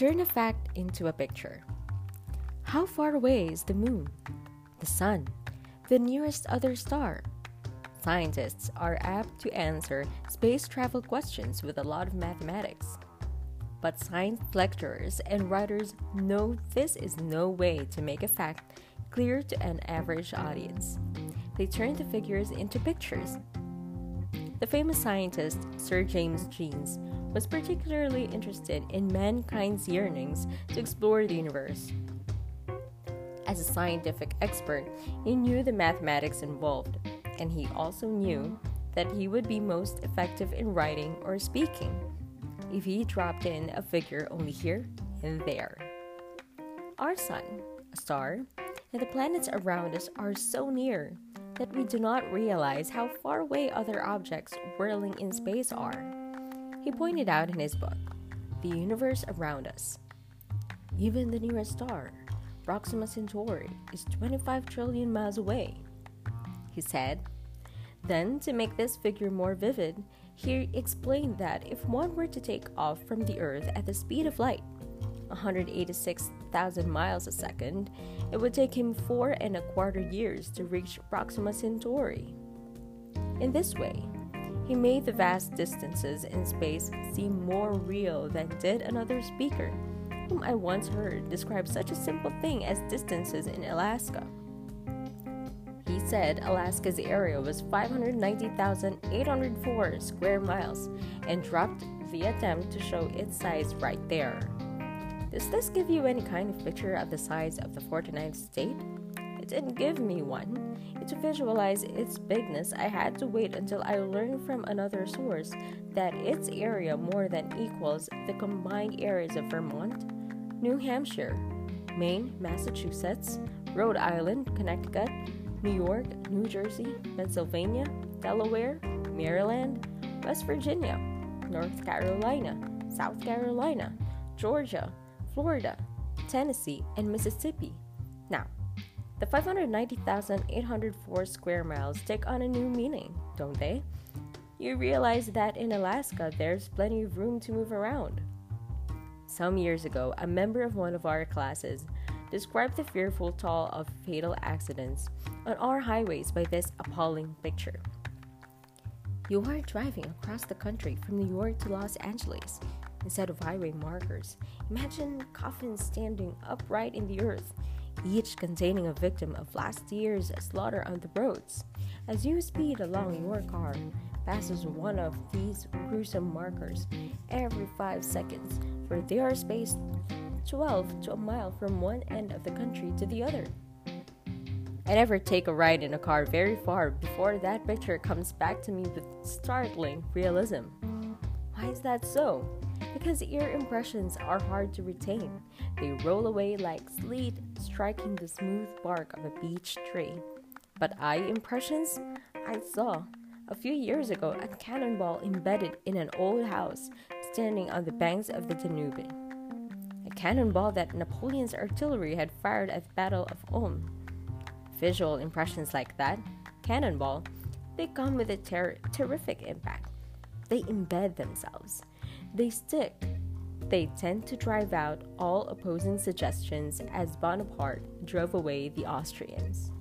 turn a fact into a picture. How far away is the moon? The sun? The nearest other star? Scientists are apt to answer space travel questions with a lot of mathematics. But science lecturers and writers know this is no way to make a fact clear to an average audience. They turn the figures into pictures. The famous scientist Sir James Jeans was particularly interested in mankind's yearnings to explore the universe. As a scientific expert, he knew the mathematics involved, and he also knew that he would be most effective in writing or speaking if he dropped in a figure only here and there. Our sun, a star, and the planets around us are so near that we do not realize how far away other objects whirling in space are. He pointed out in his book, The Universe Around Us. Even the nearest star, Proxima Centauri, is 25 trillion miles away. He said, then, to make this figure more vivid, he explained that if one were to take off from the Earth at the speed of light, 186,000 miles a second, it would take him four and a quarter years to reach Proxima Centauri. In this way, he made the vast distances in space seem more real than did another speaker, whom I once heard describe such a simple thing as distances in Alaska. He said Alaska's area was 590,804 square miles and dropped the attempt to show its size right there. Does this give you any kind of picture of the size of the 49th state? Didn't give me one. To visualize its bigness, I had to wait until I learned from another source that its area more than equals the combined areas of Vermont, New Hampshire, Maine, Massachusetts, Rhode Island, Connecticut, New York, New Jersey, Pennsylvania, Delaware, Maryland, West Virginia, North Carolina, South Carolina, Georgia, Florida, Tennessee, and Mississippi. Now, the 590,804 square miles take on a new meaning, don't they? You realize that in Alaska there's plenty of room to move around. Some years ago, a member of one of our classes described the fearful toll of fatal accidents on our highways by this appalling picture. You are driving across the country from New York to Los Angeles instead of highway markers. Imagine coffins standing upright in the earth each containing a victim of last year's slaughter on the roads. As you speed along, your car passes one of these gruesome markers every five seconds, for they are spaced 12 to a mile from one end of the country to the other. I never take a ride in a car very far before that picture comes back to me with startling realism. Why is that so? Because ear impressions are hard to retain. They roll away like sleet striking the smooth bark of a beech tree. But eye impressions? I saw a few years ago a cannonball embedded in an old house standing on the banks of the Danube. A cannonball that Napoleon's artillery had fired at the Battle of Ulm. Visual impressions like that, cannonball, they come with a ter- terrific impact. They embed themselves. They stick. They tend to drive out all opposing suggestions as Bonaparte drove away the Austrians.